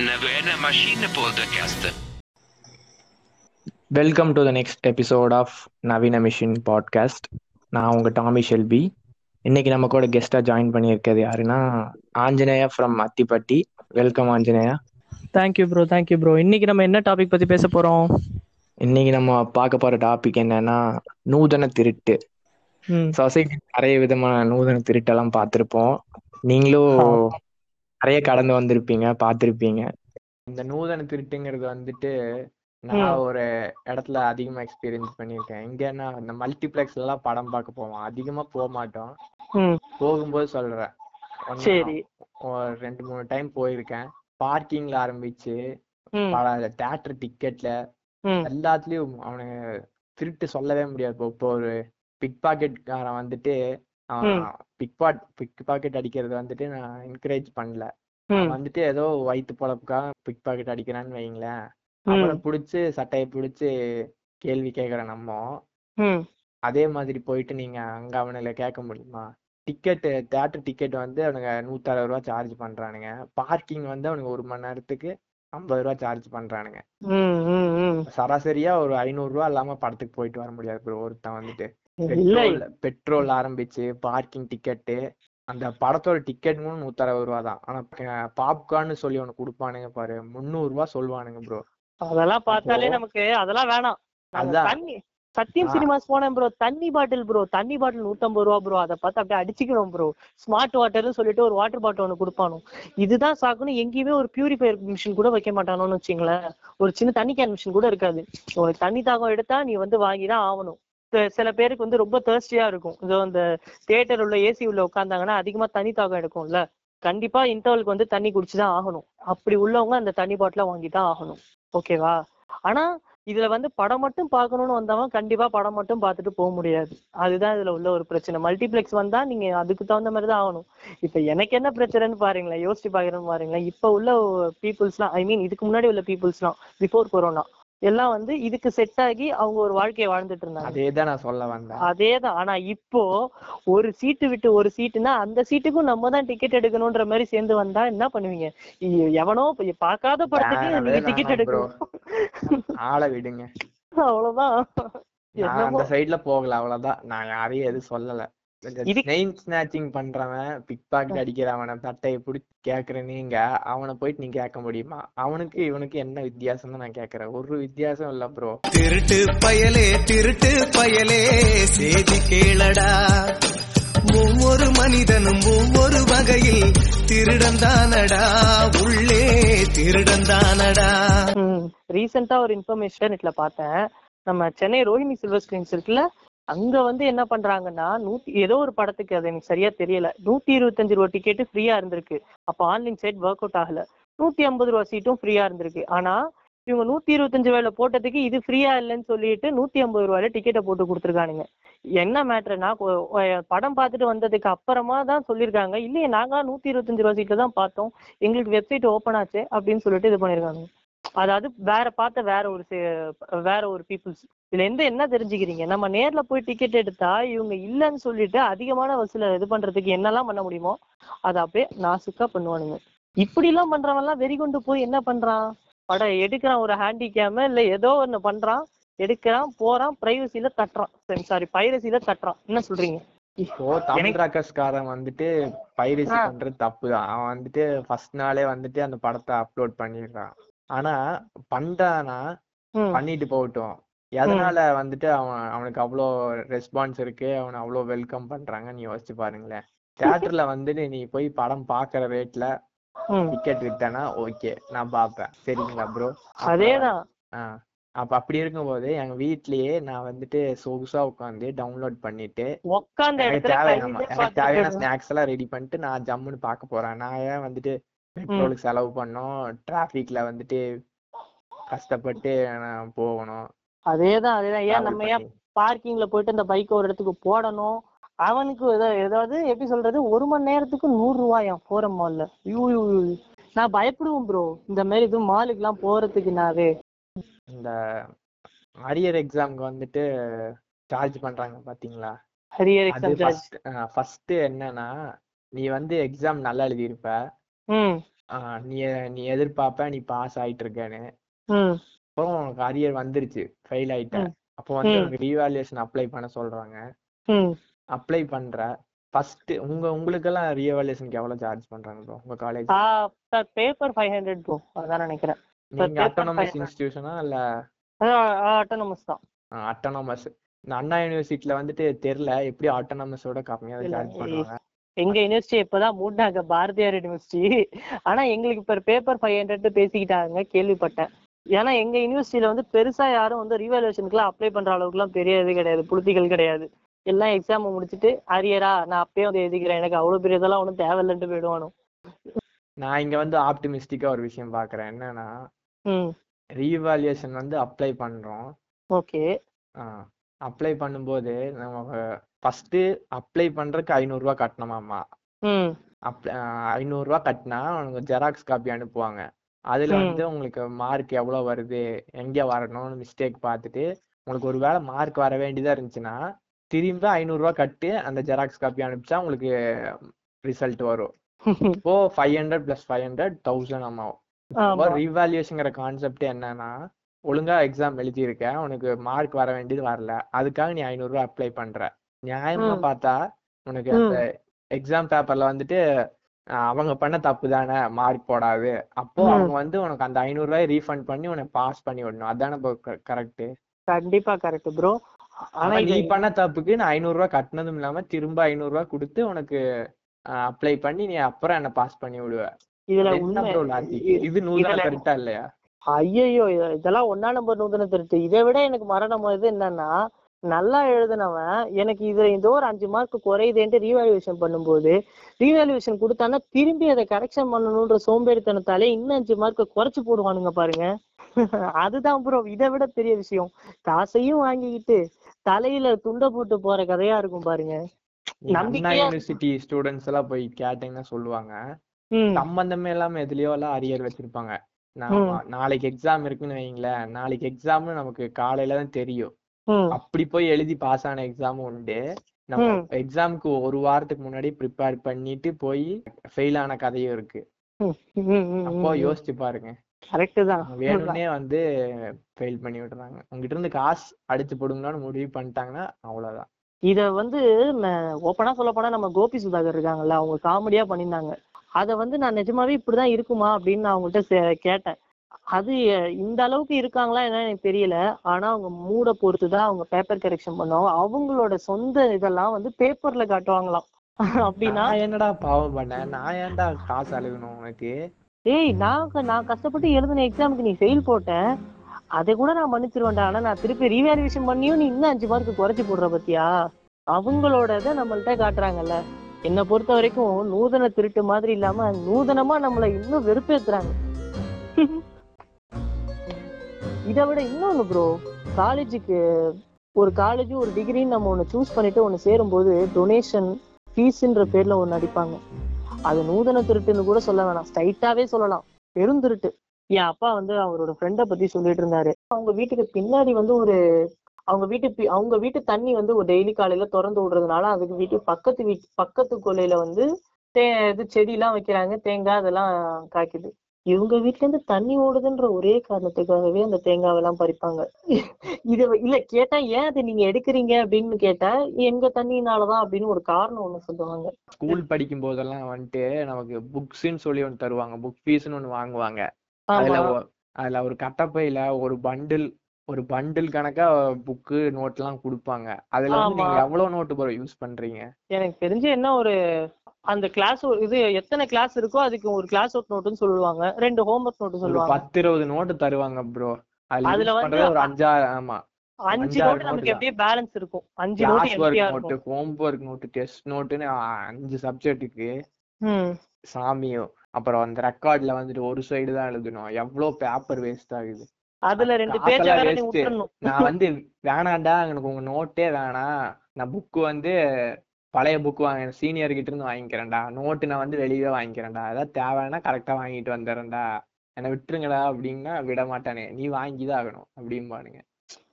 Maskin på podcasten. Welcome to the next episode of நவீன machine podcast நான் உங்கள் Tommy Shelby இன்னைக்கு நம்ம கூட கெஸ்ட்டாக ஜாயின் பண்ணியிருக்கிறது யாருன்னா Anjaneya from Athipatti welcome Anjaneya. Thank you bro thank you bro இன்னைக்கு நம்ம என்ன டாபிக் பத்தி பேச போறோம்? இன்னைக்கு நம்ம பார்க்க போகிற டாபிக் என்னன்னா நூதன திருட்டு. ம். சொசைட்டி நிறைய விதமான நூதன திருட்டெல்லாம் பார்த்துருப்போம். நீங்களும் நிறைய கடந்து வந்திருப்பீங்க பார்த்துருப்பீங்க. இந்த நூதன திருட்டுங்கிறது வந்துட்டு நான் ஒரு இடத்துல அதிகமா எக்ஸ்பீரியன்ஸ் பண்ணியிருக்கேன். எங்கன்னா இந்த மல்டிப்ளெக்ஸ்ல எல்லாம் படம் பார்க்க போவோம். அதிகமா போக மாட்டோம். போகும்போது சொல்றேன். சரி. ஒரு ரெண்டு மூணு டைம் போயிருக்கேன். பார்க்கிங்ல ஆரம்பிச்சு பல தேட்டர் டிக்கெட்ல எல்லாத்துலயும் அவனுங்க திருட்டு சொல்லவே முடியாது. இப்போ இப்போ ஒரு பிக் பாக்கெட்காரன் வந்துட்டு பிக் பாட் பிக் பாக்கெட் அடிக்கிறது வந்துட்டு நான் என்கரேஜ் பண்ணல. வந்துட்டு ஏதோ வயிற்று பொழப்புக்காக பிக் பாக்கெட் அடிக்கிறான்னு வைங்களேன். அவனை பிடிச்சு சட்டையை பிடிச்சு கேள்வி கேட்குற நம்ம. அதே மாதிரி போயிட்டு நீங்க அங்க அவனுல கேட்க முடியுமா? டிக்கெட் தேட்டர் டிக்கெட் வந்து அவனுங்க நூத்தி அறுபது ரூபா சார்ஜ் பண்றானுங்க. பார்க்கிங் வந்து அவனுங்க ஒரு மணி நேரத்துக்கு ஐம்பது ரூபா சார்ஜ் பண்றானுங்க. சராசரியா ஒரு ஐநூறு ரூபா இல்லாம படத்துக்கு போயிட்டு வர முடியாது bro. ஒருத்தன் வந்துட்டு. பெட்ரோல் பெட்ரோல் ஆரம்பிச்சு பார்க்கிங் டிக்கெட்டு அந்த படத்தோட டிக்கெட் கூட நூத்தி அறுபது ரூபா தான். ஆனா பாப்கார்ன்னு சொல்லி ஒண்ணு கொடுப்பானுங்க பாரு. முந்நூறு ரூபா சொல்லுவானுங்க ப்ரோ அதெல்லாம் பார்த்தாலே நமக்கு அதெல்லாம் வேணாம். தண்ணி சத்தியம். சினிமாஸ் போனேன் ப்ரோ தண்ணி பாட்டில் ப்ரோ தண்ணி பாட்டில் நூத்தம்பது ரூபா ப்ரோ அதை பார்த்து அப்படியே அடிச்சுக்கணும் ப்ரோ ஸ்மார்ட் வாட்டர்னு சொல்லிட்டு ஒரு வாட்டர் பாட்டில் ஒன்று கொடுப்பானோ இதுதான் சாக்குன்னு எங்கேயுமே ஒரு பியூரிஃபையர் மிஷின் கூட வைக்க மாட்டானோன்னு வச்சுங்களேன். ஒரு சின்ன தண்ணி கேன் மிஷின் கூட இருக்காது. உனக்கு தண்ணி தாகம் எடுத்தா நீ வந்து வாங்கி தான் ஆகணும். சில பேருக்கு வந்து ரொம்ப தேர்ஸ்டியா இருக்கும். இதோ இந்த தியேட்டர் உள்ள ஏசி உள்ள உட்காந்தாங்கன்னா அதிகமா தனி தாகம் எடுக்கும்ல. கண்டிப்பா இன்டர்வலுக்கு வந்து தண்ணி குடிச்சுதான் ஆகணும். அப்படி உள்ளவங்க அந்த தண்ணி பாட்டில வாங்கி தான் ஆகணும் ஓகேவா ஆனா இதுல வந்து படம் மட்டும் பார்க்கணும்னு வந்தவன் கண்டிப்பா படம் மட்டும் பார்த்துட்டு போக முடியாது. அதுதான் இதுல உள்ள ஒரு பிரச்சனை. மல்டிபிளெக்ஸ் வந்தா நீங்க அதுக்கு தகுந்த மாதிரி தான் ஆகணும். இப்ப எனக்கு என்ன பிரச்சனைன்னு பாருங்களேன். யோசிச்சு பாக்குறேன்னு பாருங்களேன். இப்ப உள்ள பீப்புள்ஸ்லாம் ஐ மீன் இதுக்கு முன்னாடி உள்ள பீப்புள்ஸ்லாம் பிஃபோர் கொரோனா எல்லாம் வந்து இதுக்கு செட் ஆகி அவங்க ஒரு வாழ்க்கையை வாழ்ந்துட்டு இருந்தாங்க. அதே தான் நான் சொல்ல வந்தேன். அதேதான். ஆனா இப்போ ஒரு சீட்டு விட்டு ஒரு சீட்டுனா அந்த சீட்டுக்கும் நம்ம தான் டிக்கெட் எடுக்கணும்ன்ற மாதிரி சேர்ந்து வந்தா என்ன பண்ணுவீங்க? எவனோ ப- பார்க்காத படத்துக்கு நீங்க டிக்கெட். எடுக்கணும். ஆளை விடுங்க. அவ்வளவுதான். அந்த சைடுல போகல அவ்வளவுதான். நான் யாரையும் எதுவும் சொல்லல. செயின் ஸ்நாச்சிங் பண்றவன் பிக் பாக்கெட் அடிக்கிறவன தட்டையை பிடிச்சி கேக்குற நீங்க அவனை போயிட்டு நீங்க கேட்க முடியுமா? அவனுக்கு இவனுக்கு என்ன வித்தியாசம் நான் கேக்குறேன் ஒரு வித்தியாசம் இல்ல ப்ரோ திருட்டு பயலே திருட்டு பயலே செய்தி கேளடா. ஒவ்வொரு மனிதனும் ஒவ்வொரு வகையில் திருடந்தானடா உள்ளே திருடந்தானடா ரீசெண்டா ஒரு இன்ஃபர்மேஷன் நெட்ல பார்த்தேன். நம்ம சென்னை ரோஹிணி சில்வர் ஸ்கிரீன்ஸ் இருக்குல்ல அங்க வந்து என்ன பண்றாங்கன்னா நூத்தி ஏதோ ஒரு படத்துக்கு அது எனக்கு சரியா தெரியல நூத்தி இருபத்தஞ்சு ரூபா டிக்கெட் ஃப்ரீயா இருந்திருக்கு. அப்ப ஆன்லைன் சைட் ஒர்க் அவுட் ஆகல. நூத்தி ஐம்பது ரூபா சீட்டும் ஃப்ரீயா இருந்திருக்கு. ஆனா இவங்க நூத்தி இருபத்தஞ்சு ரூபாயில போட்டதுக்கு இது ஃப்ரீயா இல்லைன்னு சொல்லிட்டு நூத்தி ஐம்பது ரூபாயில டிக்கெட்டை போட்டு கொடுத்துருக்கானுங்க. என்ன மேட்ருனா படம் பார்த்துட்டு வந்ததுக்கு அப்புறமா தான் சொல்லியிருக்காங்க. இல்லையே நாங்க நூத்தி இருபத்தஞ்சு ரூபா சீட்ல தான் பார்த்தோம். எங்களுக்கு வெப்சைட் ஓப்பன் ஆச்சு அப்படின்னு சொல்லிட்டு இது பண்ணிருக்காங்க அதாவது வேற பார்த்த வேற ஒரு சே- வேற ஒரு பீப்புள்ஸ் இதுல எந்த என்ன தெரிஞ்சுக்கிறீங்க? நம்ம நேர்ல போய் டிக்கெட் எடுத்தா இவங்க இல்லைன்னு சொல்லிட்டு அதிகமான வசூல இது பண்றதுக்கு என்னெல்லாம் பண்ண முடியுமோ அதை அப்படியே நாசுக்கா பண்ணுவானுங்க. இப்படி எல்லாம் பண்றவன் எல்லாம் வெறி கொண்டு போய் என்ன பண்றான்? படம் எடுக்கிறான் ஒரு ஹேண்டி கேம இல்ல ஏதோ ஒண்ணு பண்றான் எடுக்கிறான் போறான் பிரைவசில தட்டுறான். சாரி பைரசில தட்டுறான். என்ன சொல்றீங்க? இப்போ தமிழ் ராக்கர்ஸ்காரன் வந்துட்டு பைரசி. பண்றது தப்பு தான் அவன் வந்துட்டு ஃபர்ஸ்ட் நாளே வந்துட்டு அந்த படத்தை அப்லோட் பண்ணிடுறான். ஆனா பண்றானா பண்ணிட்டு போகட்டும். எதனால வந்துட்டு அவன் அவனுக்கு அவ்வளோ ரெஸ்பான்ஸ் இருக்கு அவனை அவ்வளோ வெல்கம் பண்றாங்கன்னு யோசிச்சு பாருங்களேன். தியேட்டர்ல வந்துட்டு நீ போய் படம் பாக்குற ரேட்ல. டிக்கெட் விட்டேன்னா ஓகே நான் பார்ப்பேன். சரிங்களா ப்ரோ அதேதான். அப்ப அப்படி இருக்கும்போது எங்க வீட்லயே நான் வந்துட்டு சொகுசா உட்காந்து டவுன்லோட் பண்ணிட்டு உக்காந்த எனக்கு தேவையான ஸ்நாக்ஸ் எல்லாம் ரெடி பண்ணிட்டு நான் ஜம்முன்னு பார்க்க போறேன். நான் ஏன் வந்துட்டு பெட்ரோலுக்கு செலவு பண்ணோம். டிராஃபிக்ல வந்துட்டு கஷ்டப்பட்டு போகணும். அதேதான் அதேதான். ஏன் நம்ம ஏன். பார்க்கிங்ல போயிட்டு இந்த பைக் ஒரு இடத்துக்கு போடணும்? அவனுக்கு ஏதா- ஏதாவது எப்படி சொல்றது? ஒரு மணி நேரத்துக்கு நூறு ரூபாயாம் போற மால்ல. ஐயோ. நான் பயப்படுவேன் ப்ரோ இந்த மாதிரி இது மாலுக்கு எல்லாம் போறதுக்கு நாவே இந்த அரியர் எக்ஸாம்க்கு வந்துட்டு சார்ஜ் பண்றாங்க பாத்தீங்களா? ஹரியர் அது எக்ஸாம் ஃபர்ஸ்ட் என்னன்னா நீ வந்து எக்ஸாம் நல்லா எழுதியிருப்ப. நீ நீ எதிர்பார்ப்ப நீ பாஸ் ஆயிட்டு இருக்கேன்னு அப்புறம் உனக்கு அரியர் வந்துருச்சு ஃபெயில் ஆயிட்ட. அப்போ வந்து. உனக்கு ரீவாலுவேஷன் அப்ளை பண்ண சொல்றாங்க. அப்ளை பண்ற ஃபர்ஸ்ட் உங்க உங்களுக்கெல்லாம் ரீவாலுவேஷனுக்கு எவ்வளவு சார்ஜ் பண்றாங்க ப்ரோ உங்க college sir paper five hundred bro அதான் நினைக்கிறேன். நீங்க five- இன்ஸ்டிடியூஷனா இல்ல? அட்டானமஸ் தான். அட்டானமஸ் இந்த அண்ணா யூனிவர்சிட்டில வந்துட்டு தெரியல எப்படி அட்டானமஸோட கம்மியா சார்ஜ் பண்ணுவாங்க? எங்க யூனிவர்சிட்டி இப்பதான் மூடினாங்க பாரதியார் யூனிவர்சிட்டி ஆனா எங்களுக்கு இப்ப பேப்பர் ஃபைவ் ஹண்ட்ரட் பேசிக்கிட்டாங்க கேள்விப்பட்டேன். ஏன்னா எங்க யூனிவர்சிட்டியில வந்து பெருசா யாரும் வந்து ரீவாலுவேஷனுக்குலாம் அப்ளை பண்ற அளவுக்குலாம் பெரிய இது கிடையாது புளுத்திகள் கிடையாது. எல்லாம் எக்ஸாம் முடிச்சுட்டு அரியரா நான் அப்பயே வந்து எழுதிக்கிறேன் எனக்கு அவ்வளவு பெரிய இதெல்லாம் ஒன்றும் தேவையில்லைன்ட்டு போயிடுவானு? நான் இங்க வந்து ஆப்டிமிஸ்டிக்கா ஒரு விஷயம் பாக்குறேன். என்னன்னா ரீவாலுவேஷன் வந்து அப்ளை பண்றோம். ஓகே. அப்ளை பண்ணும்போது நம்ம ஃபர்ஸ்ட் அப்ளை பண்றதுக்கு ஐநூறு ரூபாய் கட்டணுமாமா ஐநூறு ரூபாய் கட்டினா உனக்கு ஜெராக்ஸ் காப்பி அனுப்புவாங்க. அதுல. வந்து உங்களுக்கு மார்க் எவ்வளவு வருது எங்க வரணும்னு மிஸ்டேக் பார்த்துட்டு உங்களுக்கு ஒரு வேளை மார்க் வர வேண்டியதா இருந்துச்சுன்னா திரும்ப ஐநூறு ரூபாய் கட்டி அந்த ஜெராக்ஸ் காப்பி அனுப்பிச்சா உங்களுக்கு ரிசல்ட் வரும். இப்போ five hundred plus five hundred thousand ஆமாம் ஆமா. ரீவாலுவேஷன்ங்கிற கான்செப்ட் என்னன்னா ஒழுங்கா எக்ஸாம் எழுதியிருக்க உனக்கு மார்க் வர வேண்டியது வரல. அதுக்காக நீ ஐநூறு ரூபாய் அப்ளை பண்ற. நியாயமா. பார்த்தா உனக்கு அந்த எக்ஸாம் பேப்பர்ல வந்துட்டு அவங்க பண்ண தப்பு தானே மார்க் போடாது. அப்போ. அவங்க வந்து உனக்கு அந்த ஐநூறு ரூபாய் ரீஃபண்ட் பண்ணி உனக்கு பாஸ் பண்ணி விடணும். அதானே கரெக்ட் கண்டிப்பா கரெக்ட் ப்ரோ ஆனா நீ இது பண்ண தப்புக்கு நான் ஐநூறு ரூபாய் கட்டினதும் இல்லாம திரும்ப ஐநூறு ரூபாய் கொடுத்து உனக்கு அப்ளை பண்ணி நீ அப்புறம் என்ன பாஸ் பண்ணி விடுவ. இதுல இது நூதன இதுல- கரெக்டா இல்லையா? ஐயையோ இ- இதெல்லாம் ஒன்னா நம்பர் நூதன திருட்டு. இதை விட எனக்கு மரணம் இது என்னன்னா நல்லா எழுதுனவன் எனக்கு இதுல ஏதோ ஒரு அஞ்சு மார்க் குறையுதேன்ட்டு ரீவாலுவேஷன் பண்ணும்போது ரீவாலுவேஷன் கொடுத்தானா திரும்பி அதை கரெக்ஷன் பண்ணணும்ன்ற சோம்பேறித்தனத்தாலே இன்னும் அஞ்சு மார்க் குறைச்சு போடுவானுங்க பாருங்க. அதுதான் ப்ரோ இதை விட பெரிய விஷயம். காசையும் வாங்கிக்கிட்டு தலையில துண்டை போட்டு போற கதையா இருக்கும் பாருங்க. அண்ணா யூனிவர்சிட்டி ஸ்டூடெண்ட்ஸ் எல்லாம் போய் கேட்டீங்கன்னா சொல்லுவாங்க. சம்பந்தமே இல்லாம எதுலயோ எல்லாம் அரியர் வச்சிருப்பாங்க. நாளைக்கு எக்ஸாம் இருக்குன்னு வைங்களேன் நாளைக்கு எக்ஸாம்னு நமக்கு காலையில தான் தெரியும். அப்படி போய் எழுதி பாஸ் ஆன எக்ஸாமும் உண்டு. நம்ம. எக்ஸாமுக்கு ஒரு வாரத்துக்கு முன்னாடி ப்ரிப்பேர் பண்ணிட்டு போய் ஃபெயில் ஆன கதையும் இருக்கு. அப்போ. யோசிச்சு பாருங்க. கரெக்ட் தான். வேணும்னே வந்து ஃபெயில் பண்ணி விடுறாங்க உங்ககிட்ட இருந்து காசு அடிச்சு போடுங்கன்னு முடிவு பண்ணிட்டாங்கன்னா அவ்வளவுதான். இத வந்து ஓப்பனா சொல்ல போனா நம்ம கோபி சுதாகர் இருக்காங்கல்ல அவங்க காமெடியா பண்ணியிருந்தாங்க. அத வந்து நான் நிஜமாவே இப்படிதான் இருக்குமா அப்படின்னு நான் அவங்கள்ட்ட கேட்டேன். அது இந்த அளவுக்கு இருக்காங்களா என்னன்னு எனக்கு தெரியல. ஆனா அவங்க மூட பொறுத்து தான் அவங்க பேப்பர் கரெக்ஷன் பண்ணுவாங்க. அவங்களோட சொந்த இதெல்லாம் வந்து பேப்பர்ல காட்டுவாங்களாம். அப்படின்னா என்னடா பாவம் பண்ணேன்? நான் ஏன்டா காசு அழுகணும் உனக்கு? ஏய் நான் நான் கஷ்டப்பட்டு எழுதின எக்ஸாமுக்கு நீ ஃபெயில் போட்ட அதை கூட நான் மன்னிச்சிருவேன்டா. ஆனா நான் திருப்பி ரீவேல்யூஷன் பண்ணியும் நீ இன்னும் அஞ்சு மார்க் குறைச்சு போடுற பத்தியா? அவங்களோட இதை நம்மள்ட்ட காட்டுறாங்கல்ல. என்னை பொறுத்த வரைக்கும் நூதன திருட்டு மாதிரி இல்லாம நூதனமா நம்மளை இன்னும் வெறுப்பேத்துறாங்க. இதை விட இன்னொன்னு ப்ரோ காலேஜுக்கு ஒரு காலேஜ் ஒரு டிகிரின்னு நம்ம ஒன்று சூஸ் பண்ணிட்டு ஒன்று சேரும்போது டொனேஷன் ஃபீஸ்ன்ற பேர்ல ஒன்று அடிப்பாங்க. அது நூதன திருட்டுன்னு கூட சொல்ல வேணாம். ஸ்ட்ரைட்டாகவே சொல்லலாம். பெருந்திருட்டு என் அப்பா வந்து அவரோட ஃப்ரெண்டை பத்தி சொல்லிட்டு இருந்தாரு. அவங்க வீட்டுக்கு பின்னாடி வந்து ஒரு அவங்க வீட்டு அவங்க வீட்டு தண்ணி வந்து ஒரு டெய்லி காலையில திறந்து விடுறதுனால அதுக்கு வீட்டு பக்கத்து வீட்டு பக்கத்து கொல்லையில வந்து தே இது செடியெல்லாம் வைக்கிறாங்க. தேங்காய் அதெல்லாம் காய்க்குது. இவங்க வீட்ல இருந்து தண்ணி ஓடுதுன்ற ஒரே காரணத்துக்காகவே அந்த தேங்காவெல்லாம் பறிப்பாங்க. இத இல்ல கேட்டா ஏன் அதை நீங்க எடுக்கிறீங்க அப்படின்னு கேட்டா எங்க தண்ணினாலதான் அப்படின்னு ஒரு காரணம் ஒண்ணு சொல்லுவாங்க. ஸ்கூல் படிக்கும் போதெல்லாம் வந்துட்டு நமக்கு புக்ஸ்ன்னு சொல்லி ஒன்று தருவாங்க. புக் ஃபீஸ்னு ஒன்று வாங்குவாங்க. அதுல அதுல ஒரு கட்டப்பையில ஒரு பண்டில் ஒரு பண்டில் கணக்கா புக்கு நோட் எல்லாம் கொடுப்பாங்க. அதுல வந்து. நீங்க எவ்வளவு நோட்டு ப்ரோ யூஸ் பண்றீங்க? எனக்கு தெரிஞ்சு என்ன ஒரு அந்த கிளாஸ் இது எத்தனை கிளாஸ் இருக்கோ அதுக்கு ஒரு கிளாஸ் ஒர்க் நோட்டுன்னு சொல்லுவாங்க. ரெண்டு ஹோம்ஒர்க் நோட்டு ஒரு சொல்லுவாங்க. பத்து இருபது நோட்டு தருவாங்க ப்ரோ அதுல வந்து ஒரு அஞ்சாறு ஆமா. அஞ்சு நோட்டு நமக்கு. எப்படியே பேலன்ஸ் இருக்கும். அஞ்சு note work note homework note test நோட்டுன்னு அஞ்சு சப்ஜெக்ட்டுக்கு ம். சாமியும் அப்புறம் அந்த ரெக்கார்ட்ல வந்துட்டு ஒரு சைடு தான் எழுதணும். எவ்வளவு பேப்பர் வேஸ்ட் ஆகுது. அதுல ரெண்டு பேஜ நான் வந்து வேணாண்டா எனக்கு உங்க நோட்டே வேணாம். நான் புக்கு வந்து பழைய புக் வாங்க சீனியர் கிட்ட இருந்து வாங்கிக்கிறேன்டா. நோட்டு நான் வந்து வெளியவே வாங்கிக்கிறேன்டா. ஏதாவது தேவைன்னா கரெக்டா வாங்கிட்டு வந்துடுறேன்டா. என்னை விட்டுருங்கடா அப்படின்னா விட மாட்டானே நீ வாங்கிதான் ஆகணும் அப்படிம்பானுங்க.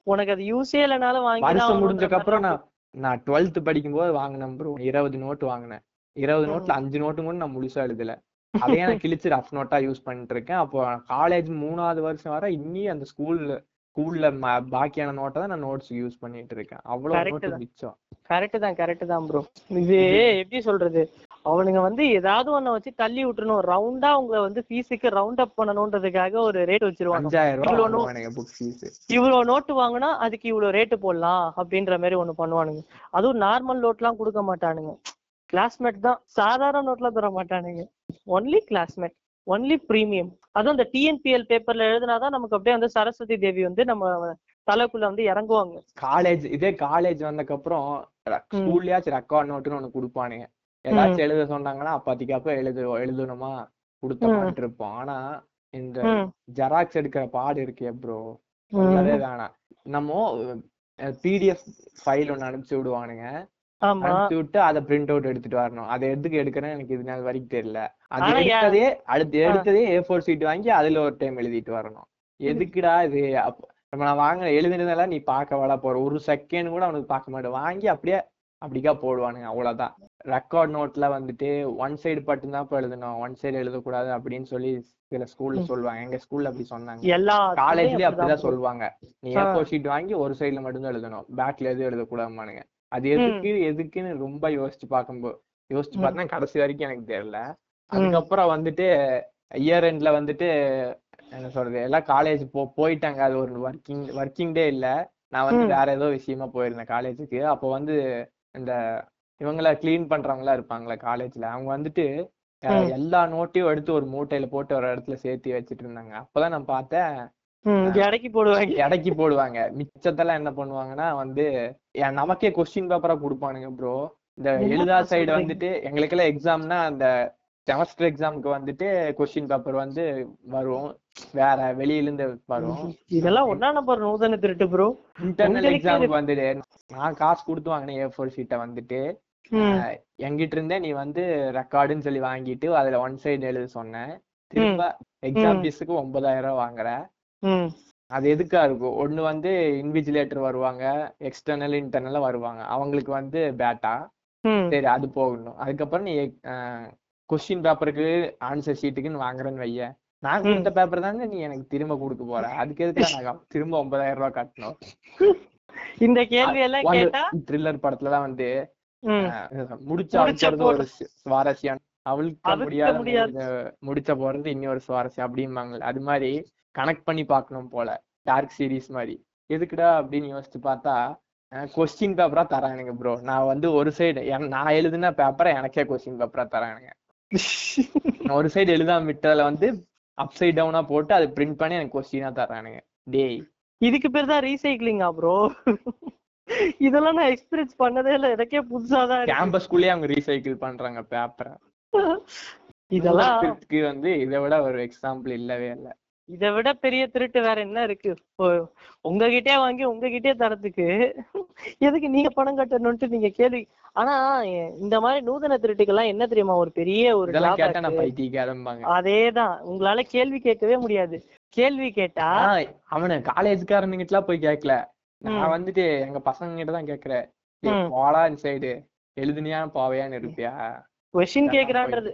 உனக்கு அது யூஸே இல்லைனாலும் வாங்கி வருஷம் முடிஞ்சதுக்கு அப்புறம் நான் நான் டுவெல்த் படிக்கும்போது வாங்கினேன் ப்ரோ இருபது நோட்டு வாங்கினேன். இருபது. நோட்ல அஞ்சு நோட்டு கூட நான் முழுசா எழுதல. அதையே நான் கிழிச்சு ரஃப் நோட்டா யூஸ் பண்ணிட்டு இருக்கேன். அப்போ காலேஜ் மூணாவது வருஷம் வர இன்னி அந்த ஸ்கூல்ல ஸ்கூல்ல பாக்கியான நோட்டை தான் நான் நோட்ஸ் யூஸ் பண்ணிட்டு இருக்கேன். அவ்வளவு. மிச்சம். கரெக்ட் தான் கரெக்ட் தான் ப்ரோ இது எப்படி சொல்றது? அவனுங்க வந்து ஏதாவது ஒண்ண வச்சு தள்ளி விட்டுறணும். ரவுண்டா அவங்க வந்து ஃபீஸுக்கு ரவுண்ட் அப் பண்ணணும்ன்றதுக்காக ஒரு ரேட் வச்சிருவாங்க. இவ்வளவு நோட்டு வாங்கினா அதுக்கு இவ்வளவு ரேட்டு போடலாம் அப்படின்ற மாதிரி ஒண்ணு பண்ணுவானுங்க. அதுவும் நார்மல் நோட்லாம் கொடுக்க மாட்டானுங்க. கிளாஸ்மேட் தான். சாதாரண நோட்லாம் தர மாட்டானுங்க. ஒன்லி கிளாஸ்மேட் ஒன்லி ப்ரீமியம் அதுவும் அந்த டிஎன்பிஎல் பேப்பர்ல எழுதினாதான் நமக்கு அப்படியே வந்து சரஸ்வதி தேவி வந்து நம்ம தலைக்குள்ள வந்து இறங்குவாங்க. காலேஜ் இதே காலேஜ் வந்தக்கப்புறம் ஸ்கூல்லயாச்சும் ரெக்கார்ட் நோட்டுன்னு ஒண்ணு கொடுப்பானுங்க. ஏதாச்சும் எழுத சொன்னாங்கன்னா அப்பத்திக்கு அப்ப எழுது எழுதணுமா கொடுத்த ம். மாதிரி இருப்போம். ஆனா இந்த ஜெராக்ஸ் எடுக்கிற பாடு இருக்கே ப்ரோ. அதே வேணாம் நம்ம பிடிஎஃப் ஃபைல் ஒண்ணு அனுப்பிச்சு விடுவானுங்க. அனுப்பிச்சு விட்டு அதை பிரிண்ட் அவுட் எடுத்துட்டு வரணும். அதை எதுக்கு எடுக்கிறேன்னு எனக்கு இது நாள் வரைக்கும் தெரியல. அது எடுத்ததே அடுத்து. எடுத்ததே ஏ ஃபோர் சீட் வாங்கி அதுல ஒரு டைம் எழுதிட்டு வரணும். எதுக்குடா இது? நம்ம நான் வாங்க எழுதினதெல்லாம் நீ பார்க்க வாடா போற. ஒரு செகண்ட் கூட அவனுக்கு பார்க்க மாட்டேன். வாங்கி அப்படியே அப்படிக்கா போடுவானுங்க அவ்வளவுதான். ரெக்கார்ட் நோட்ல வந்துட்டு ஒன் சைடு மட்டும்தான் இப்ப எழுதணும். ஒன் சைடு எழுதக்கூடாது அப்படின்னு சொல்லி சில ஸ்கூல்ல சொல்லுவாங்க. எங்க ஸ்கூல்ல அப்படி சொன்னாங்க. எல்லா காலேஜ்லயே அப்படிதான் சொல்லுவாங்க. நீ. ஏ ஷீட் வாங்கி ஒரு சைடுல மட்டும்தான் எழுதணும். பேக்ல எதுவும் எழுதக்கூடாதுமானுங்க அது எதுக்கு எதுக்குன்னு ரொம்ப யோசிச்சு பார்க்கும்போது யோசிச்சு. பார்த்தா கடைசி வரைக்கும் எனக்கு தெரியல. அதுக்கப்புறம் வந்துட்டு இயர் எண்ட்ல வந்துட்டு என்ன சொல்றது எல்லாம் காலேஜ் போ போயிட்டாங்க. அது ஒரு ஒர்க்கிங் ஒர்க்கிங் டே இல்ல. நான் வந்து. வேற ஏதோ விஷயமா போயிருந்தேன் காலேஜுக்கு அப்போ வந்து இந்த இவங்கள க்ளீன் பண்றவங்களா இருப்பாங்களே காலேஜ்ல அவங்க வந்துட்டு. எல்லா நோட்டையும் எடுத்து ஒரு மூட்டையில போட்டு ஒரு இடத்துல சேர்த்து வச்சிட்டு இருந்தாங்க. அப்பதான் நான் பார்த்தேன் ம், இறக்கி போடுவாங்க. எடைக்கு போடுவாங்க. மிச்சத்தெல்லாம் என்ன பண்ணுவாங்கன்னா வந்து நமக்கே கொஸ்டின் பேப்பரா கொடுப்பானுங்க ப்ரோ இந்த எழுதா சைடு? வந்துட்டு எங்களுக்கெல்லாம் எக்ஸாம்னா அந்த செமஸ்டர் எக்ஸாமுக்கு வந்துட்டு கொஸ்டின் பேப்பர் வந்து வரும். வேற வெளியில இருந்து வரும். இதெல்லாம் ஒன்னா நம்பர் நூதன திருட்டு ப்ரோ இன்டர்னல் எக்ஸாமுக்கு வந்துட்டு நான் காசு கொடுத்து வாங்கினேன் ஏ ஃபோர் ஷீட்டை வந்துட்டு அஹ், என்கிட்ட இருந்தே நீ வந்து ரெக்கார்டுன்னு சொல்லி வாங்கிட்டு அதுல ஒன் சைடு எழுத சொன்னேன். திரும்ப எக்ஸாம். ஃபீஸுக்கு ஒன்பதாயிரம் ரூபாய் வாங்குற. அது எதுக்கா இருக்கும்? ஒண்ணு வந்து இன்விஜிலேட்டர் வருவாங்க எக்ஸ்டர்னல் இன்டர்னலா வருவாங்க. அவங்களுக்கு வந்து பேட்டா சரி அது போகணும். அதுக்கப்புறம் நீ கொஸ்டின் பேப்பருக்கு ஆன்சர் ஷீட்டுக்குன்னு வாங்குறேன்னு வைய நான் கொடுத்த பேப்பர் தாங்க நீ எனக்கு திரும்ப கொடுக்க போற? அதுக்கு எதுக்கு நான் திரும்ப ஒன்பதாயிரம் ரூபாய் கட்டணும்? இந்த கேள்வி எல்லாம் கேட்டா? த்ரில்லர் படத்துலதான் வந்து ம். அஹ், முடிச்சு ஒரு சுவாரஸ்யம். அவிழ்க்க முடியாத. முடிச்ச போறது இன்னொரு சுவாரஸ்யம் அப்படிம்பாங்கல்ல. அது மாதிரி கனெக்ட் பண்ணி பார்க்கணும் போல. டார்க் சீரிஸ் மாதிரி. எதுக்குடா அப்படின்னு யோசிச்சு பார்த்தா கொஸ்டின் பேப்பரா தரானுங்க ப்ரோ நான் வந்து ஒரு சைடு நான் எழுதின பேப்பரை எனக்கே கொஸ்டின் பேப்பரா தரானுங்க. ஒரு சைடு எழுதாம விட்டதுல வந்து அப் சைட் டவுனா போட்டு அதை பிரிண்ட் பண்ணி எனக்கு கொஸ்டினா தரானுங்க. டேய். இதுக்கு பேர் தான் ரீசைக்ளிங்கா ப்ரோ இதெல்லாம் நான் எக்ஸ்பீரியன்ஸ் பண்ணதே இல்ல. எனக்கே புதுசா தான் இருக்கு. கேம்பஸ்குள்ளேயே அவங்க ரீசைக்கிள் பண்றாங்க பேப்பரை இதெல்லாம் வந்து இதை விட ஒரு எக்ஸாம்பிள் இல்லவே இல்லை. இதை விட பெரிய திருட்டு வேற என்ன இருக்கு? இப்போ உங்ககிட்டயே வாங்கி உங்ககிட்டயே தரத்துக்கு எதுக்கு நீங்க பணம் கட்டணும்ட்டு நீங்க கேள்வி. ஆனா இந்த மாதிரி நூதன திருட்டுக்கெல்லாம் என்ன தெரியுமா? ஒரு பெரிய ஒரு அதேதான். உங்களால கேள்வி கேட்கவே முடியாது. கேள்வி கேட்டா அவன காலேஜ்காரனுங்கிட்ட எல்லாம் போய் கேட்கல. நான் வந்துட்டு எங்க பசங்க கிட்ட தான் கேக்குறேன். "ஏய், ம். போடா இந்த சைடு எழுதுனியா போவையான்னு இருப்பியா கொஸ்டின் கேக்குறான்றது.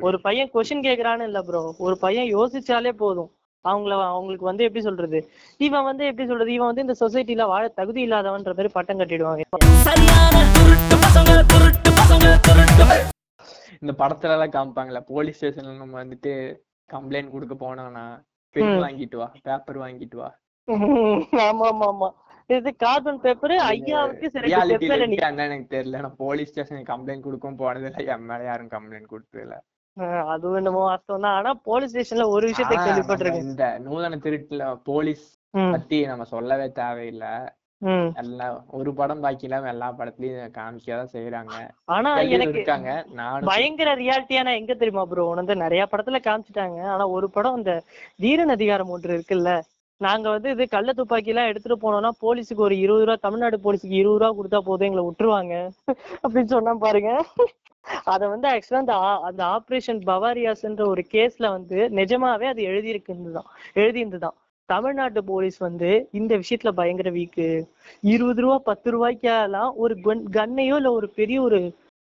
ஒரு பையன் கொஸ்டின் கேக்குறான்னு இல்ல ப்ரோ ஒரு பையன் யோசிச்சாலே போதும். அவங்கள அவங்களுக்கு வந்து எப்படி சொல்றது? இவன் வந்து எப்படி சொல்றது? இவன் வந்து இந்த சொசைட்டில வாழ தகுதி இல்லாதவன்ற மாதிரி பட்டம் கட்டிடுவாங்க. இந்த படத்துல எல்லாம் காமிப்பாங்கல்ல போலீஸ் ஸ்டேஷன்ல நம்ம வந்துட்டு கம்ப்ளைண்ட் கொடுக்க போனோம்னா பென். வாங்கிட்டு வா பேப்பர் வாங்கிட்டு வா. ஆமா ஆமா ஆமா இது கார்பன் பேப்பர் ஐயாவுக்கு எனக்கு தெரியல. நான் போலீஸ் ஸ்டேஷன் கம்ப்ளைண்ட் கொடுக்கவும் போனது இல்லை என் மேல யாரும் கம்ப்ளைண்ட் கொடுத்தது இல்ல ஆஹ் அதுவும் என்னமோ வாஸ்தவம் தான். ஆனா போலீஸ் ஸ்டேஷன்ல ஒரு விஷயத்த கேள்விப்பட்டிருக்கேன். இந்த நூதன திருட்டுல போலீஸ் பத்தி நம்ம சொல்லவே தேவையில்லை. எல்லாம் ஒரு படம் பாக்கி இல்லாம எல்லா படத்துலயும் காமிக்கதான் செய்யறாங்க ஆனா எனக்கு இருக்காங்க. நானும் பயங்கர ரியாலிட்டியான எங்க தெரியுமா ப்ரோ வந்து நிறைய படத்துல காமிச்சிட்டாங்க. ஆனா ஒரு படம் இந்த தீரன் அதிகாரம் ஒன்று இருக்குல்ல? நாங்க வந்து இது கள்ள துப்பாக்கி எல்லாம் எடுத்துட்டு போனோம்னா போலீஸுக்கு ஒரு இருபது ரூபா தமிழ்நாடு போலீஸுக்கு இருபது ரூபா கொடுத்தா போதும் எங்களை விட்டுருவாங்க. அப்படின்னு சொன்னா பாருங்க. அத வந்து ஆக்சுவலா அந்த அந்த ஆபரேஷன் பவாரியாஸ்ன்ற ஒரு கேஸ்ல வந்து நிஜமாவே அது எழுதியிருக்குதுதான் எழுதியிருந்துதான். தமிழ்நாட்டு போலீஸ் வந்து இந்த விஷயத்துல பயங்கர வீக்கு இருபது ரூபா பத்து ரூபாய்க்கெல்லாம் ஒரு கன் கன்னையோ இல்ல ஒரு பெரிய ஒரு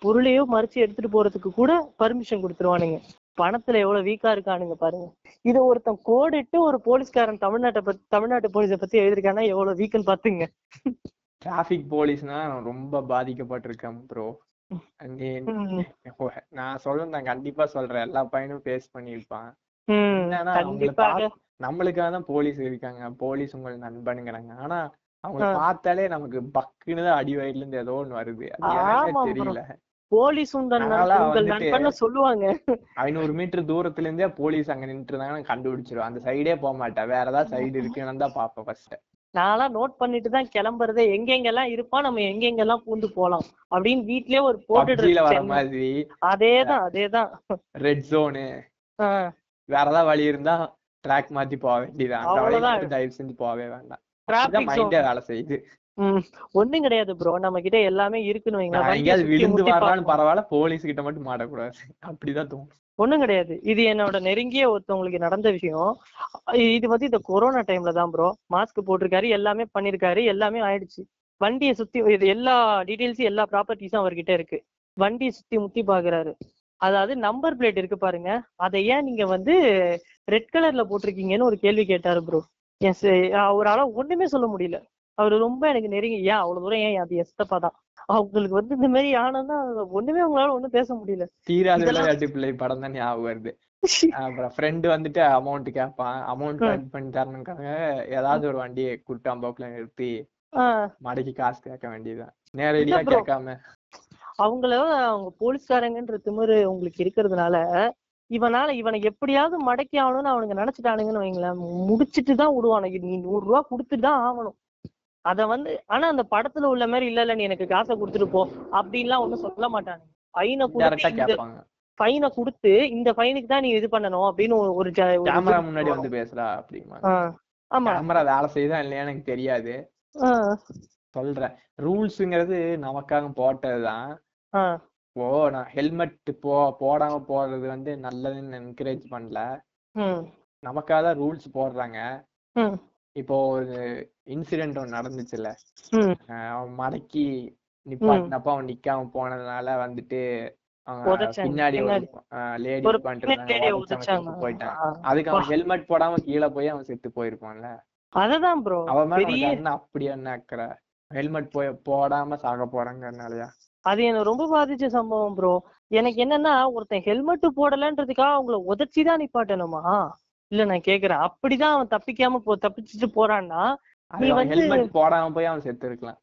பொருளையோ மறைச்சு எடுத்துட்டு போறதுக்கு கூட பர்மிஷன் கொடுத்துருவானுங்க. பணத்துல எவ்வளவு வீக்கா இருக்கானுங்க பாருங்க. இத ஒருத்தன் கோடிட்டு ஒரு போலீஸ்காரன் தமிழ்நாட்டை பத்தி தமிழ்நாட்டு போலீஸை பத்தி எழுதிருக்கானா எவ்வளவு வீக்குன்னு பாத்துங்க. டிராபிக் போலீஸ்னா ரொம்ப பாதிக்கப்பட்டிருக்கேன் ப்ரோ நான் சொல்றேன் நான் கண்டிப்பா சொல்றேன். எல்லா பையனும் ஃபேஸ் பாத்- நம்மளுக்காக தான் போலீஸ் இருக்காங்க. போலீஸ் உங்கள் நண்பனுங்கிறாங்க ஆனா அவங்க. பார்த்தாலே நமக்கு பக்குன்னு தான் அடி வயிறுல இருந்து ஏதோ ஒண்ணு வருது. அது. தெரியல. போலீஸ் உங்கள் நண்பன்னு சொல்லுவாங்க. ஐநூறு மீட்டர் தூரத்துல இருந்தே போலீஸ் அங்க நின்று இருந்தாங்கன்னா கண்டுபிடிச்சிரும் அந்த சைடே போக மாட்டேன். வேற ஏதாவது சைடு இருக்குன்னு தான் பாப்பேன் ஃபர்ஸ்ட் நான்லாம் நோட் பண்ணிட்டு தான் கிளம்புறதே. எங்கெங்கெல்லாம் இருப்பான் நம்ம எங்கெங்கெல்லாம் பூந்து போலாம் அப்படின்னு வீட்லயே ஒரு பப்ஜில வர. மாதிரி. அதேதான் அதேதான். ரெட் ஜோனு வேற ஏதாவது வழி இருந்தா ட்ராக் மாத்தி போக வேண்டியது அந்த வழி அவ்வளவுதான். மட்டும் தயவு செஞ்சு போகவே வேண்டாம். மைண்டே வேலை செய்யுது. ஒண்ணும் கிடையாது ப்ரோ நம்ம கிட்ட எல்லாமே இருக்குன்னு வைங்களேன். விழுந்து பார்ப்போம். பரவாயில்ல போலீஸ் கிட்ட மட்டும் மாட்டக்கூடாது. அப்படிதான் தோணும். ஒண்ணும் கிடையாது. இது என்னோட நெருங்கிய ஒருத்தவங்களுக்கு நடந்த விஷயம். இது வந்து இந்த கொரோனா டைம்ல தான் ப்ரோ மாஸ்க் போட்டிருக்காரு எல்லாமே பண்ணிருக்காரு எல்லாமே ஆயிடுச்சு. வண்டியை சுத்தி இது எல்லா டீடைல்ஸும் எல்லா ப்ராப்பர்ட்டிஸும் அவர்கிட்ட இருக்கு. வண்டியை சுத்தி முத்தி பாக்குறாரு அதாவது நம்பர் பிளேட் இருக்கு பாருங்க. அதை ஏன் நீங்க வந்து ரெட் கலர்ல போட்டிருக்கீங்கன்னு ஒரு கேள்வி கேட்டாரு ப்ரோ எஸ் அவரால ஒண்ணுமே சொல்ல முடியல. அவர் ரொம்ப எனக்கு நெருங்கி ஏன் அவ்வளவு தூரம் ஏன் அது எஸ்தப்பா தான்? அவங்களுக்கு வந்து இந்த மாதிரி ஆனதுன்னா ஒண்ணுமே அவங்களால ஒண்ணும் பேச முடியல. தீராத விளையாட்டு பிள்ளை படம் தான் ஞாபகம் வருது. அப்புறம் ஃப்ரெண்டு வந்துட்டு அமௌண்ட் கேட்பான் அமௌண்ட் ம். கட் பண்ணி தரணுக்காக ஏதாவது ஒரு வண்டியை குட்டாம்போக்குல நிறுத்தி மடக்கி காசு கேட்க வேண்டியதுதான். நேரடியா. கேட்காம. அவங்கள அவங்க போலீஸ்காரங்கன்ற திமிரு உங்களுக்கு இருக்கிறதுனால இவனால இவனை எப்படியாவது மடக்கி ஆகணும்னு அவனுங்க நினைச்சிட்டானுங்கன்னு வைங்களேன் முடிச்சிட்டு தான் விடுவானுங்க. நீ நூறு ரூபா கொடுத்துட்டு தான் ஆகணும். அத வந்து ஆனா அந்த படத்துல உள்ள மாதிரி இல்ல இல்ல நீ எனக்கு காசை கொடுத்துட்டு போ. அப்படின்லாம் ஒண்ணும் சொல்ல ஃபைனை டேரக்டா கொடுத்து கேட்பாங்க ஃபைனை கொடுத்து இந்த ஃபைனுக்கு தான் நீ இது பண்ணணும் அப்படின்னு ஒரு- கேமரா முன்னாடி. வந்து பேசுறா அப்படிமா ஆமா. கேமரா வேலை செய்யுதா இல்லையா எனக்கு தெரியாது. சொல்றேன். ரூல்ஸுங்கிறது நமக்காக போட்டதுதான் இப்போ நான் ஹெல்மெட் போ போடாம போறது வந்து நல்லதுன்னு என்கரேஜ் பண்ணல. நமக்காக தான் ரூல்ஸ் போடுறாங்க. இப்போ ஒரு இன்சிடென்ட் ஒன்று நடந்துச்சுல்ல. அவன் மடக்கி நிப்பாட்டினப்ப அவன் நிக்காம போனதுனால வந்துட்டு பின்னாடி. லேடி போயிட்டான். அதுக்கு அவன் ஹெல்மெட் போடாம கீழே போய் அவன் செத்து போயிருப்பான்ல. அததான் ப்ரோ அவன் மேல என்ன அப்படி என்ன அக்கறை? ஹெல்மெட் போய் போடாம சாக போறாங்கனாலயா அது என்ன ரொம்ப பாதிச்ச சம்பவம் ப்ரோ எனக்கு என்னன்னா ஒருத்தன் ஹெல்மெட் போடலன்றதுக்காக அவங்கள உதச்சி தான் நிப்பாட்டணுமா? இல்ல நான் கேக்குறேன். அப்படிதான் அவன் தப்பிக்காம போ தப்பிச்சுட்டு போறான்னா நீ வந்து- ஹெல்மெட் போடாம போய் அவன் செத்து இருக்கலாம்.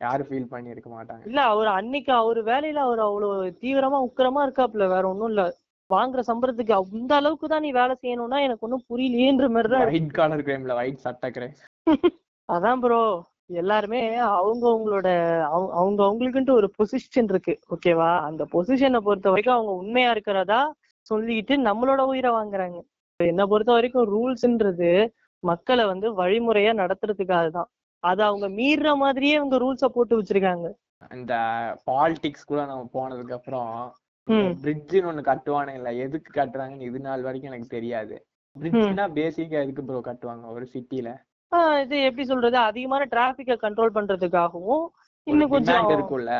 யாரும் ஃபீல் பண்ணி இருக்க மாட்டாங்க. இல்ல அவர் அன்னைக்கு அவர் வேலையில அவர் அவ்வளவு தீவிரமா உக்கிரமா இருக்காப்ல வேற ஒண்ணும் இல்ல. வாங்குற சம்பளத்துக்கு அந்த அளவுக்கு தான் நீ வேலை செய்யணும்னா எனக்கு ஒண்ணும் புரியலையேன்ற மாதிரி தான். ஒயிட் காலர் கிரைம்ல ஒயிட் சட்டை கிரைம் அதான் ப்ரோ எல்லாருமே அவங்க அவங்களோட அவங்க அவங்க அவங்களுக்குன்ட்டு ஒரு பொசிஷன் இருக்கு ஓகேவா அந்த பொசிஷனை பொறுத்த வரைக்கும் அவங்க உண்மையா இருக்கிறதா சொல்லிட்டு நம்மளோட உயிரை வாங்குறாங்க. என்னை பொறுத்த வரைக்கும் ரூல்ஸ்ன்றது மக்களை வந்து வழிமுறையா நடத்துறதுக்காக தான். அது அவங்க மீறுற மாதிரியே அவங்க ரூல்ஸ போட்டு வச்சிருக்காங்க. இந்த பாலிடிக்ஸ் கூட நம்ம போனதுக்கு அப்புறம். பிரிட்ஜ்னு ஒண்ணு கட்டுவானுங்க இல்ல எதுக்கு கட்டுறாங்கன்னு இது நாள் வரைக்கும் எனக்கு தெரியாது. பிரிட்ஜ்னா பேசிக்கா எதுக்கு ப்ரோ கட்டுவாங்க ஒரு சிட்டில? இது எப்படி சொல்றது? அதிகமான டிராபிக்க கண்ட்ரோல் பண்றதுக்காகவும் இன்னும் கொஞ்சம் இருக்கும்ல.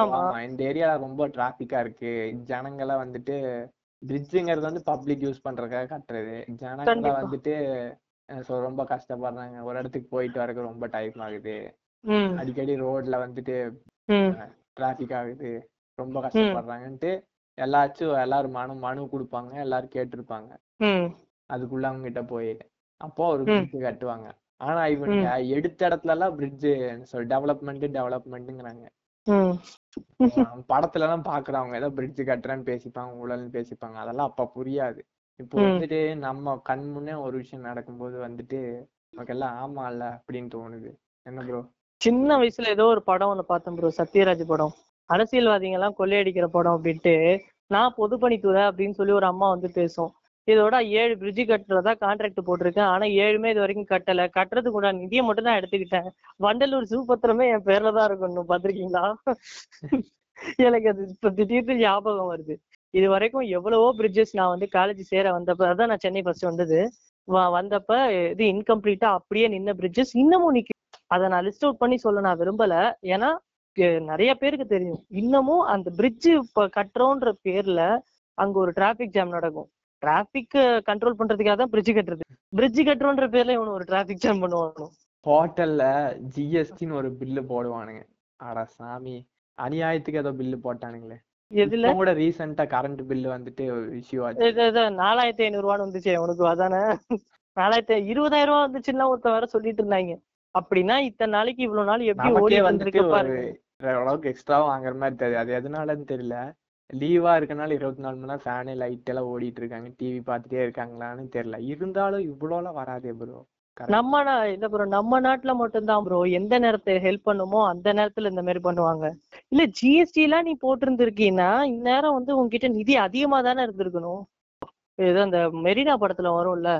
ஆமா. இந்த ஏரியால ரொம்ப டிராபிக்கா இருக்கு. ஜனங்களை வந்துட்டு பிரிட்ஜுங்கிறது வந்து பப்ளிக் யூஸ் பண்றதுக்காக கட்டுறது. ஜனங்களை. வந்துட்டு ரொம்ப கஷ்டப்படுறாங்க. ஒரு இடத்துக்கு போயிட்டு வரக்கு ரொம்ப டைம் ஆகுது. அடிக்கடி ரோட்ல வந்துட்டு டிராபிக் ஆகுது. ரொம்ப கஷ்டப்படுறாங்கன்ட்டு எல்லாச்சும் எல்லாரும் மனு மனு கொடுப்பாங்க. எல்லாரும் கேட்டிருப்பாங்க. அதுக்குள்ள அவங்க கிட்ட போய் அப்போ ஒரு. பிரிட்ஜ் கட்டுவாங்க. ஆனா இவங்க எடுத்த இடத்துல எல்லாம் பிரிட்ஜ் டெவலப்மெண்ட் டெவலப்மெண்ட்ங்கிறாங்க. படத்துல எல்லாம் பாக்குறவங்க ஏதோ பிரிட்ஜ் கட்டுறேன்னு பேசிப்பாங்க ஊழல்னு பேசிப்பாங்க அதெல்லாம் அப்ப புரியாது. இப்போ. வந்துட்டு நம்ம கண் முன்னே ஒரு விஷயம் நடக்கும்போது வந்துட்டு நமக்கு எல்லாம் ஆமா இல்ல அப்படின்னு தோணுது. என்ன ப்ரோ சின்ன வயசுல ஏதோ ஒரு படம் ஒண்ணு பார்த்தேன் ப்ரோ சத்யராஜ் படம். அரசியல்வாதிங்க எல்லாம் கொள்ளையடிக்கிற படம் அப்படின்ட்டு நான் பொதுப்பணித்துறை அப்படின்னு சொல்லி ஒரு அம்மா வந்து பேசும். இதோட ஏழு பிரிட்ஜ் கட்டுறதா கான்ட்ராக்ட் போட்டிருக்கேன். ஆனா ஏழுமே இது வரைக்கும் கட்டல. கட்டுறதுக்கு கூட நிதியை மட்டும் தான் எடுத்துக்கிட்டேன். வண்டலூர் சிவபத்திரமே என் பேர்ல தான் இருக்கணும் பாத்திருக்கீங்களா எனக்கு அது இப்ப திடீர்னு ஞாபகம் வருது. இது வரைக்கும் எவ்வளவோ பிரிட்ஜஸ் நான் வந்து காலேஜ் சேர வந்தப்ப அதான் நான் சென்னை ஃபர்ஸ்ட் வந்தது. வந்தப்ப இது இன்கம்ப்ளீட்டா அப்படியே நின்ன பிரிட்ஜஸ் இன்னமும் நிக்கு. அதை நான் லிஸ்ட் அவுட் பண்ணி சொல்ல நான் விரும்பல. ஏன்னா நிறைய பேருக்கு தெரியும். இன்னமும் அந்த பிரிட்ஜ் இப்ப கட்டுறோன்ற பேர்ல அங்க ஒரு டிராபிக் ஜாம் நடக்கும். டிராபிக் கண்ட்ரோல் பண்றதுக்காக தான் பிரிட்ஜ் கட்டுறது. பிரிட்ஜ் கட்டுறோன்ற பேர்ல இவனு ஒரு டிராபிக் ஜாம் பண்ணுவானு? ஹோட்டல்ல ஜிஎஸ்டின்னு ஒரு பில்லு போடுவானுங்க. அட சாமி. அநியாயத்துக்கு ஏதோ பில்லு போட்டானுங்களே. எதுல? கூட ரீசெண்டா கரண்ட் பில்லு வந்துட்டு இஷ்யூ ஆச்சு. நாலாயிரத்தி ஐநூறு ரூபான்னு வந்துச்சு உனக்கு அதானே? நாலாயிரத்தி இருபதாயிரம் ரூபாய் வந்துச்சுன்னா ஒருத்தன் வேற சொல்லிட்டு இருந்தாங்க. அப்படின்னா இத்தனை நாளைக்கு இவ்வளவு நாள் எப்படி ஓடி வந்துட்டு வந்திருக்கு ஒரு அளவுக்கு எக்ஸ்ட்ரா வாங்குற மாதிரி தெரியுது. அது எதனாலன்னு தெரியல. லீவா இருக்கனால இருபத்தி நாலு மணி நேரம் ஃபேனு லைட் எல்லாம் ஓடிட்டு இருக்காங்க டிவி பார்த்துட்டே இருக்காங்களான்னு தெரியல. இருந்தாலும் இவ்வளோலாம் வராதே ப்ரோ நம்ம இல்ல ப்ரோ நம்ம நாட்டுல மட்டும்தான் ப்ரோ எந்த நேரத்தை ஹெல்ப் பண்ணுமோ அந்த நேரத்துல இந்த மாதிரி பண்ணுவாங்க. இல்ல ஜிஎஸ்டி எல்லாம் நீ போட்டிருந்திருக்கீன்னா இந்நேரம் வந்து உங்ககிட்ட நிதி அதிகமா தானே இருந்திருக்கணும். ஏதோ அந்த மெரினா படத்துல வரும்ல.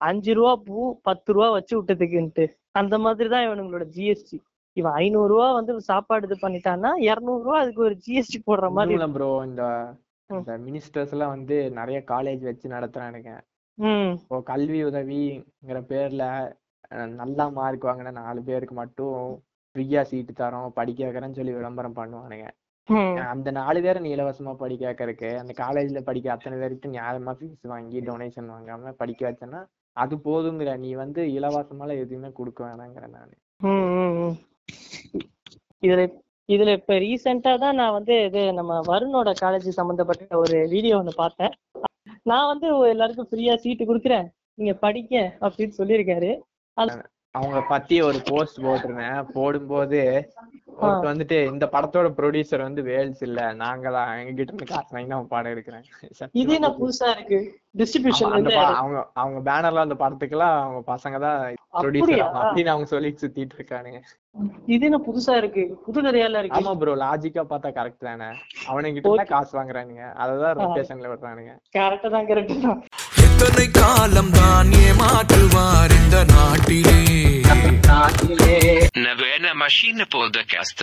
அஞ்சு ரூபா பூ பத்து ரூபா வச்சு விட்டதுக்குன்ட்டு. அந்த மாதிரிதான் இவனுங்களோட ஜிஎஸ்டி இவன் ஐநூறு ரூபா வந்து சாப்பாடு இது பண்ணிட்டான்னா இருநூறு ரூபா அதுக்கு ஒரு ஜிஎஸ்டி போடுற மாதிரி இன்னும் ப்ரோ இந்த. இந்த மினிஸ்டர்ஸ் எல்லாம் வந்து நிறைய காலேஜ் வச்சு நடத்துறானுங்க இப்போ கல்வி உதவிங்கிற பேர்ல நல்லா மார்க் வாங்கின நாலு பேருக்கு மட்டும் ஃப்ரீயா சீட்டு தரோம் படிக்க வைக்கிறேன்னு சொல்லி விளம்பரம் பண்ணுவானுங்க அந்த நாலு பேரை நீ இலவசமா படிக்க வைக்கிறதுக்கு அந்த காலேஜ்ல படிக்க அத்தனை பேருக்கு நியாயமா ஃபீஸ் வாங்கி டொனேஷன் வாங்காம படிக்க வச்சேன்னா அது போதுங்கிற நீ வந்து இலவசமால எதுவுமே கொடுக்க வேணாங்கிற நானு. இதுல இதுல இப்ப ரீசெண்டா தான் நான் வந்து இது நம்ம வருணோட காலேஜ் சம்பந்தப்பட்ட ஒரு வீடியோ ஒன்று பார்த்தேன். நான் வந்து எல்லாருக்கும் ஃப்ரீயா சீட்டு கொடுக்குறேன். நீங்க படிக்க அப்படின்னு சொல்லியிருக்காரு. அவங்க பத்தி ஒரு போஸ்ட் போட்டிருந்தேன். போடும்போது ஒருத்தர் வந்துட்டு இந்த படத்தோட ப்ரொடியூசர் வந்து வேல்ஸ் இல்ல. நாங்க தான் எங்க கிட்ட இருந்து காசு வாங்கி நான் படம் எடுக்கிறேன். இது என்ன புதுசா இருக்கு? டிஸ்ட்ரிபியூஷன் அவங்க அவங்க பேனர்ல அந்த படத்துக்குலாம் அவங்க பசங்க தான் ப்ரொடியூசர் அப்படின்னு அவங்க சொல்லிட்டு சுத்திட்டு இருக்கானுங்க. இது என்ன புதுசா இருக்கு? புது கதையால இருக்கு. ஆமா ப்ரோ லாஜிக்கா பார்த்தா கரெக்ட் தானே. அவனுங்கிட்ட தான் காசு வாங்குறானுங்க. அததான் ரொட்டேஷன்ல விடுறானுங்க. கரெக்டா தான் கரெக்ட் தான். எத்தனை காலம் தான் ஏமாற்றுவார் இந்த நாட்டிலே en maskin på podcast.